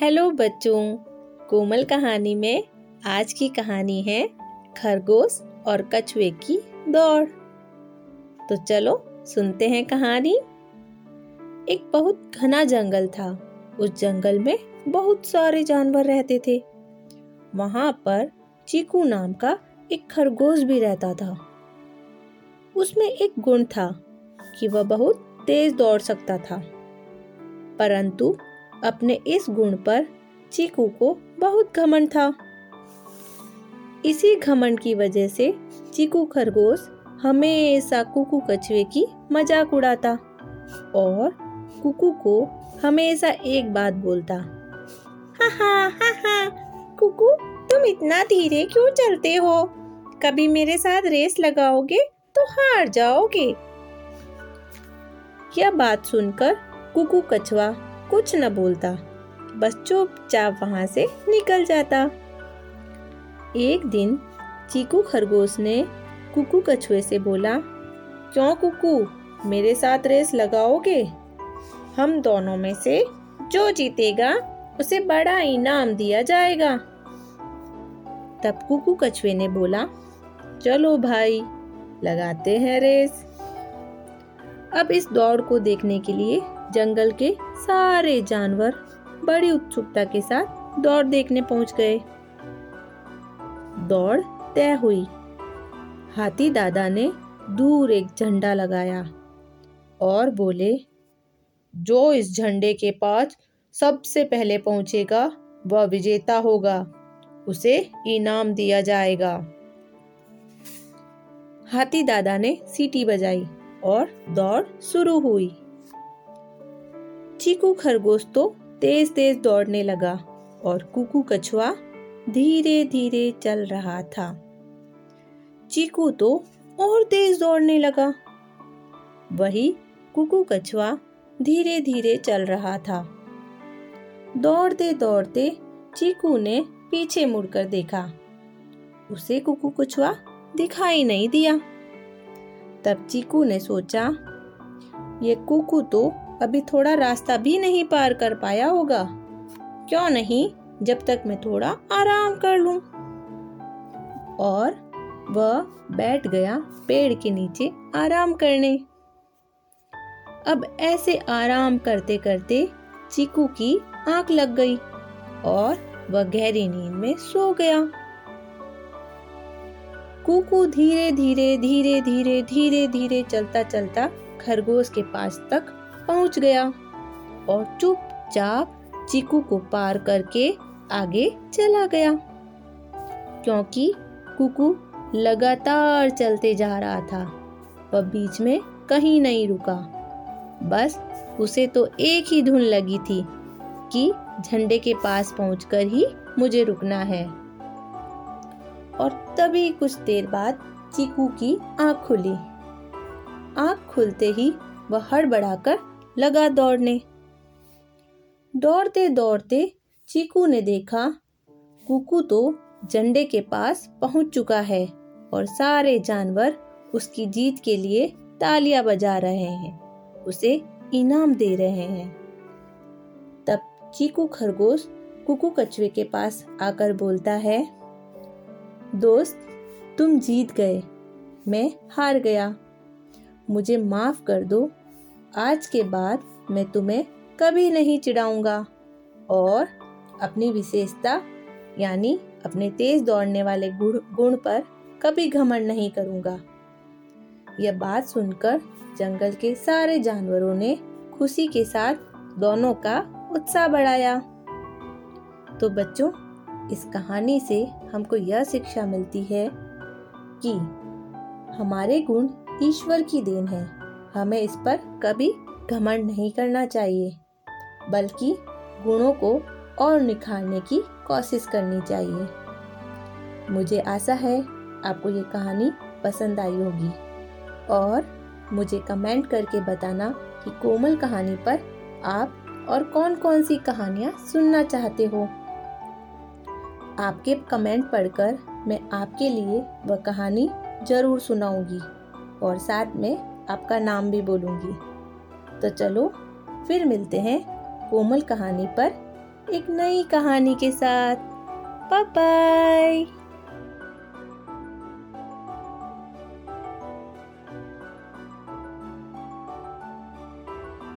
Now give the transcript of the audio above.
Hello बच्चों, कोमल कहानी में आज की कहानी है खरगोश और कछुए की दौड़। तो चलो सुनते हैं कहानी। एक बहुत घना जंगल था। उस जंगल में बहुत सारे जानवर रहते थे। वहाँ पर चीकू नाम का एक खरगोश भी रहता था। उसमें एक गुण था कि वह बहुत तेज दौड़ सकता था। परंतु अपने इस गुण पर चीकू को बहुत घमंड था। इसी घमंड की वजह से चीकू खरगोश हमेशा कुकू कछुए की मज़ाक उड़ाता और कुकू को हमेशा एक बात बोलता, हा हा हा हा, कुकू, तुम इतना धीरे क्यों चलते हो? कभी मेरे साथ रेस लगाओगे तो हार जाओगे। यह बात सुनकर कुकू कछुआ कुछ न बोलता। बस चुपचाप वहाँ से निकल जाता। एक दिन चीकू खरगोश ने कुकू कछुए से बोला, क्यों कुकू, मेरे साथ रेस लगाओगे? हम दोनों में से जो जीतेगा, उसे बड़ा इनाम दिया जाएगा। तब कुकू कछुए ने बोला, चलो भाई, लगाते हैं रेस। अब इस दौड़ को देखने के लिए जंगल के सारे जानवर बड़ी उत्सुकता के साथ दौड़ देखने पहुँच गए। दौड़ तय हुई। हाथी दादा ने दूर एक झंडा लगाया और बोले, जो इस झंडे के पास सबसे पहले पहुंचेगा, वह विजेता होगा। उसे इनाम दिया जाएगा। हाथी दादा ने सीटी बजाई। और दौड़ शुरू हुई। चीकू खरगोश तो तेज तेज दौड़ने लगा और कुकू कछुआ धीरे धीरे चल रहा था। चीकू तो और तेज दौड़ने लगा। वही कुकू कछुआ धीरे धीरे चल रहा था। दौड़ते दौड़ते चीकू ने पीछे मुड़कर देखा। उसे कुकू कछुआ दिखाई नहीं दिया। तब चीकू ने सोचा, ये कुकू तो अभी थोड़ा रास्ता भी नहीं पार कर पाया होगा। क्यों नहीं? जब तक मैं थोड़ा आराम कर लूँ। और वह बैठ गया पेड़ के नीचे आराम करने। अब ऐसे आराम करते करते चीकू की आँख लग गई और वह गहरी नींद में सो गया। कुकू धीरे धीरे धीरे धीरे धीरे धीरे चलता चलता खरगोश के पास तक पहुँच गया और चुपचाप चीकू को पार करके आगे चला गया। क्योंकि कुकू लगातार चलते जा रहा था, वह बीच में कहीं नहीं रुका। बस उसे तो एक ही धुन लगी थी कि झंडे के पास पहुंचकर ही मुझे रुकना है। और तभी कुछ देर बाद चीकू की आँख खुली। आँख खुलते ही वह हड़बड़ाकर लगा दौड़ने। दौड़ते दौड़ते चीकू ने देखा, कुकू तो झंडे के पास पहुँच चुका है और सारे जानवर उसकी जीत के लिए तालियाँ बजा रहे हैं, उसे इनाम दे रहे हैं। तब चीकू खरगोश कुकू कछुए के पास आकर बोलता है दोस्त, तुम जीत गए। मैं हार गया। मुझे माफ़ कर दो। आज के बाद मैं तुम्हें कभी नहीं चिढ़ाऊँगा। और अपनी विशेषता, यानी अपने तेज दौड़ने वाले गुण गुण पर कभी घमंड नहीं करूँगा। यह बात सुनकर जंगल के सारे जानवरों ने खुशी के साथ दोनों का उत्साह बढ़ाया। तो बच्चों इस कहानी से हमको यह शिक्षा मिलती है कि हमारे गुण ईश्वर की देन है। हमें इस पर कभी घमंड नहीं करना चाहिए, बल्कि गुणों को और निखारने की कोशिश करनी चाहिए। मुझे आशा है आपको ये कहानी पसंद आई होगी, और मुझे कमेंट करके बताना कि कोमल कहानी पर आप और कौन कौन सी कहानियाँ सुनना चाहते हो। आपके कमेंट पढ़कर मैं आपके लिए वह कहानी ज़रूर सुनाऊँगी और साथ में आपका नाम भी बोलूँगी। तो चलो, फिर मिलते हैं कोमल कहानी पर एक नई कहानी के साथ। Bye bye